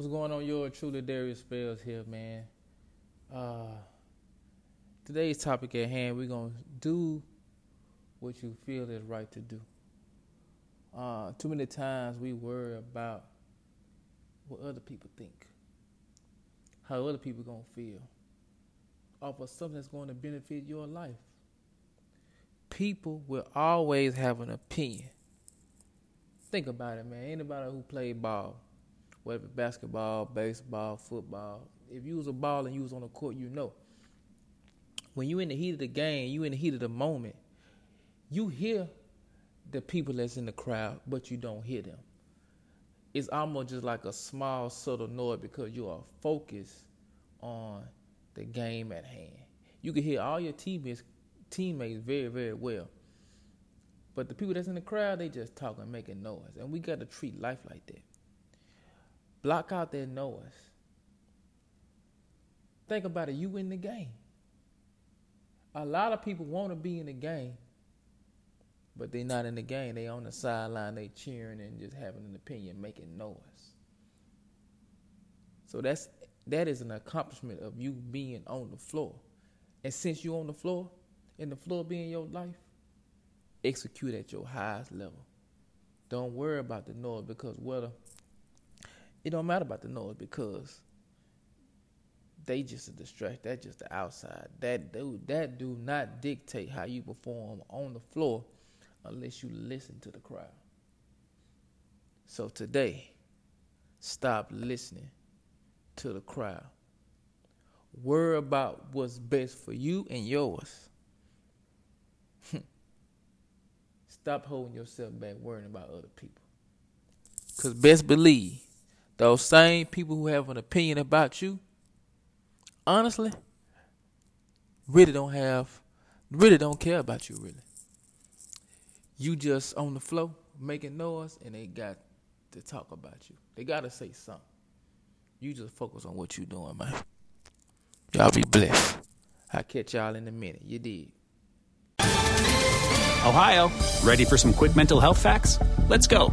What's going on, your truly Darius Spells here, man. Uh, today's topic at hand, we're gonna do what you feel is right to do. Uh, too many times we worry about what other people think, how other people gonna feel, off of something that's going to benefit your life. People will always have an opinion. Think about it, man. Anybody who played ball, whether basketball, baseball, football, if you was a ball and you was on the court, you know. When you in the heat of the game, you in the heat of the moment, you hear the people that's in the crowd, but you don't hear them. It's almost just like a small subtle noise because you are focused on the game at hand. You can hear all your teammates teammates very, very well. But the people that's in the crowd, they just talking, making noise. And we got to treat life like that. Block out that noise. Think about it, you in the game. A lot of people want to be in the game, but they're not in the game. They on the sideline, they cheering and just having an opinion, making noise. So that's that is an accomplishment of you being on the floor. And since you're on the floor, and the floor being your life, execute at your highest level. Don't worry about the noise because whether it don't matter about the noise because they just a distraction. That's just the outside. That do that do not dictate how you perform on the floor unless you listen to the crowd. So today, stop listening to the crowd. Worry about what's best for you and yours. Stop holding yourself back worrying about other people. Because best believe, those same people who have an opinion about you, honestly, really don't have, really don't care about you, really. You just on the floor making noise and they got to talk about you. They got to say something. You just focus on what you doing, man. Y'all be blessed. I'll catch y'all in a minute. You did. Ohio, ready for some quick mental health facts? Let's go.